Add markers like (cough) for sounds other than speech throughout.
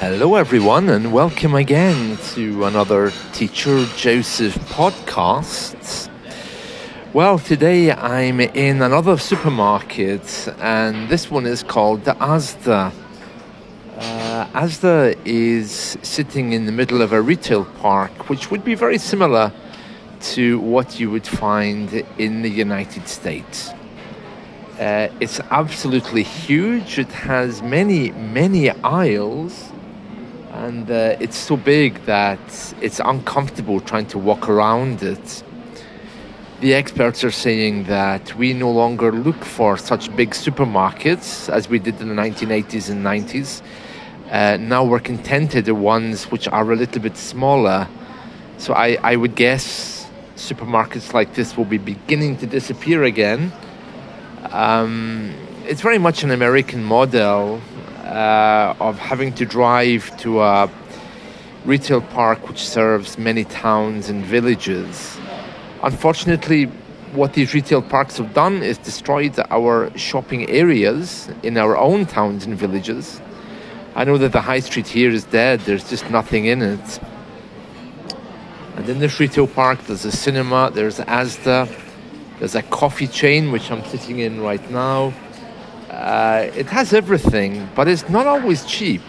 Hello, everyone, and welcome again to another Teacher Joseph podcast. Well, today I'm in another supermarket, and this one is called the Asda. Uh, Asda is sitting in the middle of a retail park, which would be very similar to what you would find in the United States. Uh, it's absolutely huge. It has many, many aisles and uh, it's so big that it's uncomfortable trying to walk around it. The experts are saying that we no longer look for such big supermarkets as we did in the 1980s and 90s. Uh, now we're contented with ones which are a little bit smaller. So I, I would guess supermarkets like this will be beginning to disappear again. Um, it's very much an American model uh, of having to drive to a retail park which serves many towns and villages. Unfortunately, what these retail parks have done is destroyed our shopping areas in our own towns and villages. I know that the high street here is dead, there's just nothing in it. And in this retail park, there's a cinema, there's Asda, there's a coffee chain, which I'm sitting in right now. Uh, it has everything, but it's not always cheap.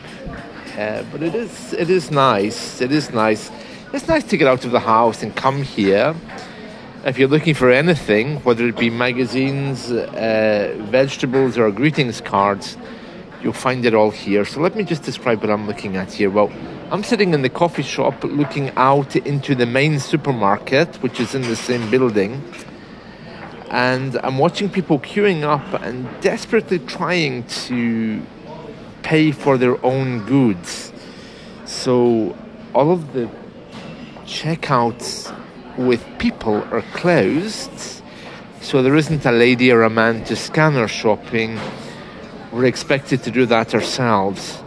Uh, but it is it is nice. It is nice. It's nice to get out of the house and come here. If you're looking for anything, whether it be magazines, uh, vegetables, or greetings cards, you'll find it all here. So let me just describe what I'm looking at here. Well, I'm sitting in the coffee shop looking out into the main supermarket, which is in the same building and I'm watching people queuing up and desperately trying to pay for their own goods. So all of the checkouts with people are closed. So there isn't a lady or a man to scan our shopping. We're expected to do that ourselves.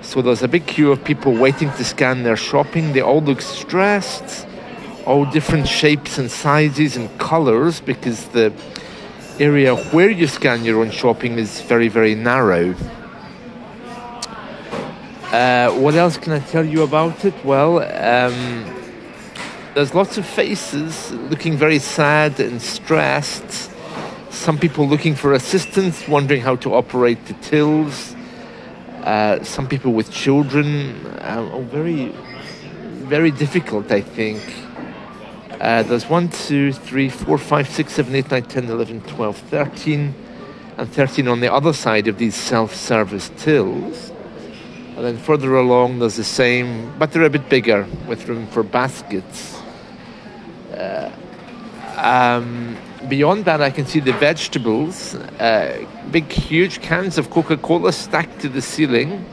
So there's a big queue of people waiting to scan their shopping. They all look stressed all different shapes and sizes and colors because the area where you scan your own shopping is very, very narrow. Uh, what else can I tell you about it? Well, um, there's lots of faces looking very sad and stressed. Some people looking for assistance, wondering how to operate the tills. Uh, some people with children. Uh, very, very difficult, I think. Uh, there's 1, 2, 3, 4, 5, 6, 7, 8, 9, 10, 11, 12, 13, and 13 on the other side of these self service tills. And then further along, there's the same, but they're a bit bigger with room for baskets. Uh, um, beyond that, I can see the vegetables, uh, big, huge cans of Coca Cola stacked to the ceiling.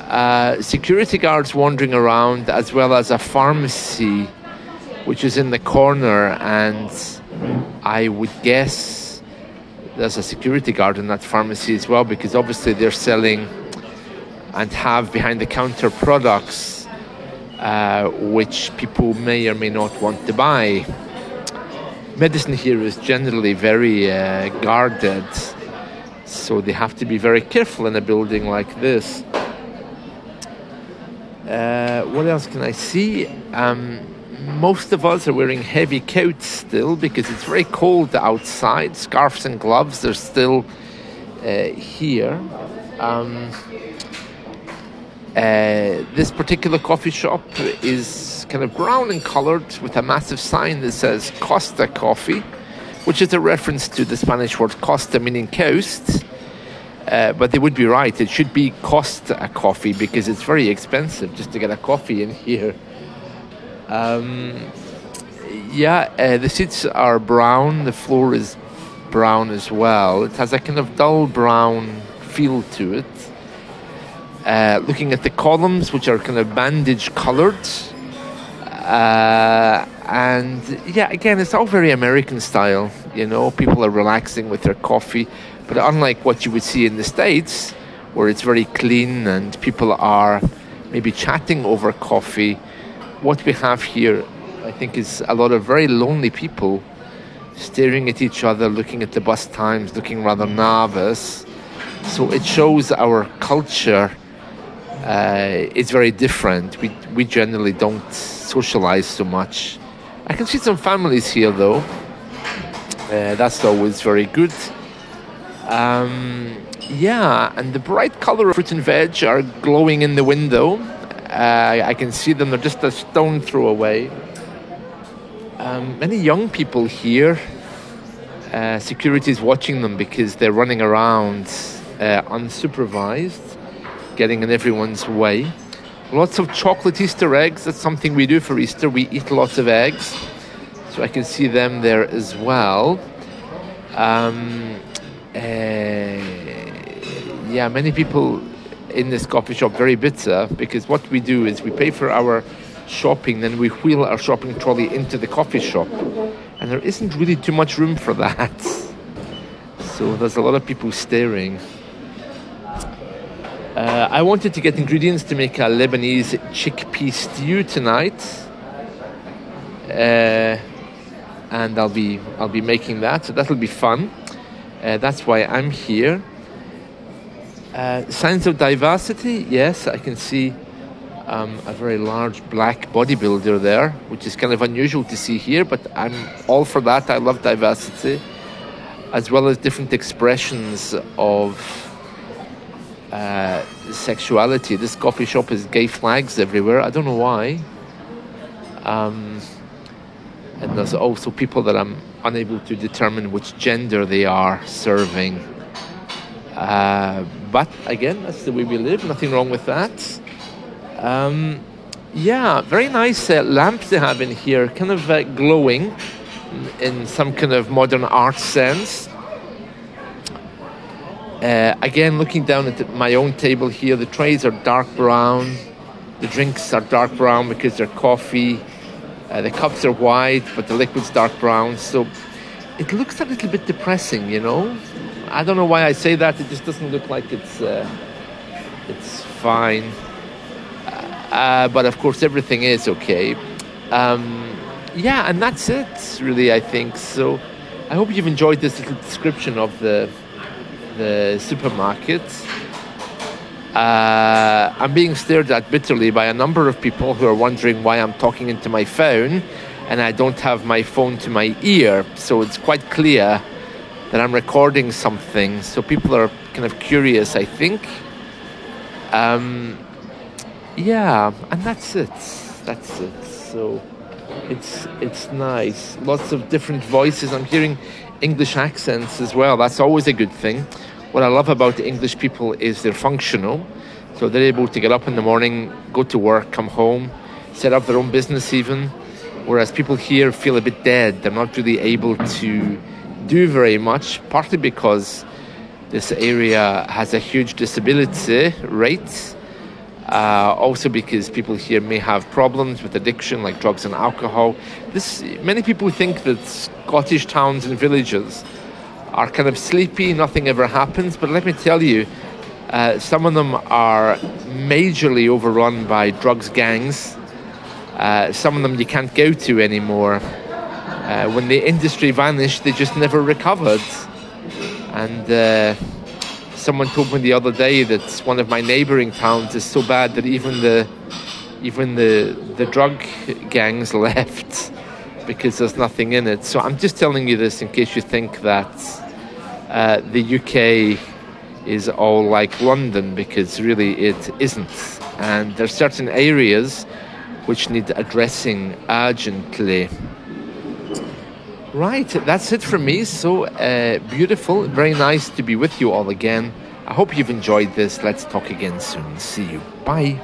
Uh, security guards wandering around, as well as a pharmacy which is in the corner, and I would guess there's a security guard in that pharmacy as well, because obviously they're selling and have behind the counter products uh, which people may or may not want to buy. Medicine here is generally very uh, guarded, so they have to be very careful in a building like this. Uh, what else can I see? Um, most of us are wearing heavy coats still because it's very cold outside. Scarves and gloves are still uh, here. Um, uh, this particular coffee shop is kind of brown and colored with a massive sign that says Costa Coffee, which is a reference to the Spanish word Costa, meaning coast. Uh, but they would be right. It should be Costa Coffee because it's very expensive just to get a coffee in here. Um, yeah, uh, the seats are brown. The floor is brown as well. It has a kind of dull brown feel to it. Uh, looking at the columns, which are kind of bandage coloured. Uh, and yeah, again, it's all very American style. You know, people are relaxing with their coffee, but unlike what you would see in the States, where it's very clean and people are maybe chatting over coffee, what we have here, I think, is a lot of very lonely people staring at each other, looking at the bus times, looking rather nervous. So it shows our culture uh, it's very different. We we generally don't socialize so much. I can see some families here though. Uh, that's always very good. Um, yeah, and the bright color of fruit and veg are glowing in the window. Uh, I can see them, they're just a stone throw away. Um, many young people here, uh, security is watching them because they're running around uh, unsupervised, getting in everyone's way. Lots of chocolate Easter eggs, that's something we do for Easter. We eat lots of eggs, so I can see them there as well. Um, uh, yeah, many people in this coffee shop very bitter because what we do is we pay for our shopping, then we wheel our shopping trolley into the coffee shop, and there isn't really too much room for that. (laughs) So there's a lot of people staring. Uh, I wanted to get ingredients to make a Lebanese chickpea stew tonight, uh, and I'll be I'll be making that. So that'll be fun. Uh, that's why I'm here. Uh, signs of diversity, yes, I can see um, a very large black bodybuilder there, which is kind of unusual to see here, but I'm all for that. I love diversity, as well as different expressions of uh, sexuality. This coffee shop has gay flags everywhere. I don't know why. Um, and there's also people that I'm unable to determine which gender they are serving. Uh, but again, that's the way we live. Nothing wrong with that. Um, yeah, very nice uh, lamps they have in here, kind of uh, glowing in some kind of modern art sense. Uh, again, looking down at my own table here, the trays are dark brown. The drinks are dark brown because they're coffee. Uh, the cups are white, but the liquid's dark brown. So it looks a little bit depressing, you know. I don't know why I say that. It just doesn't look like it's uh, it's fine. Uh, but of course, everything is okay. Um, yeah, and that's it, really. I think so. I hope you've enjoyed this little description of the the supermarket. Uh, I'm being stared at bitterly by a number of people who are wondering why I'm talking into my phone and I don't have my phone to my ear. So it's quite clear that I'm recording something. So people are kind of curious, I think. Um, yeah, and that's it. That's it. So it's it's nice. Lots of different voices. I'm hearing English accents as well. That's always a good thing. What I love about the English people is they're functional. So they're able to get up in the morning, go to work, come home, set up their own business even. Whereas people here feel a bit dead. They're not really able to do very much, partly because this area has a huge disability rate. Uh, also because people here may have problems with addiction like drugs and alcohol. This, many people think that Scottish towns and villages are kind of sleepy, nothing ever happens, but let me tell you, uh, some of them are majorly overrun by drugs gangs. Uh, some of them you can't go to anymore. Uh, when the industry vanished, they just never recovered. And uh, someone told me the other day that one of my neighbouring towns is so bad that even the even the the drug gangs (laughs) left because there's nothing in it. So I'm just telling you this in case you think that uh, the UK is all like London because really it isn't. And there's certain areas which need addressing urgently. Right, that's it from me. So uh, beautiful, very nice to be with you all again. I hope you've enjoyed this. Let's talk again soon. See you. Bye.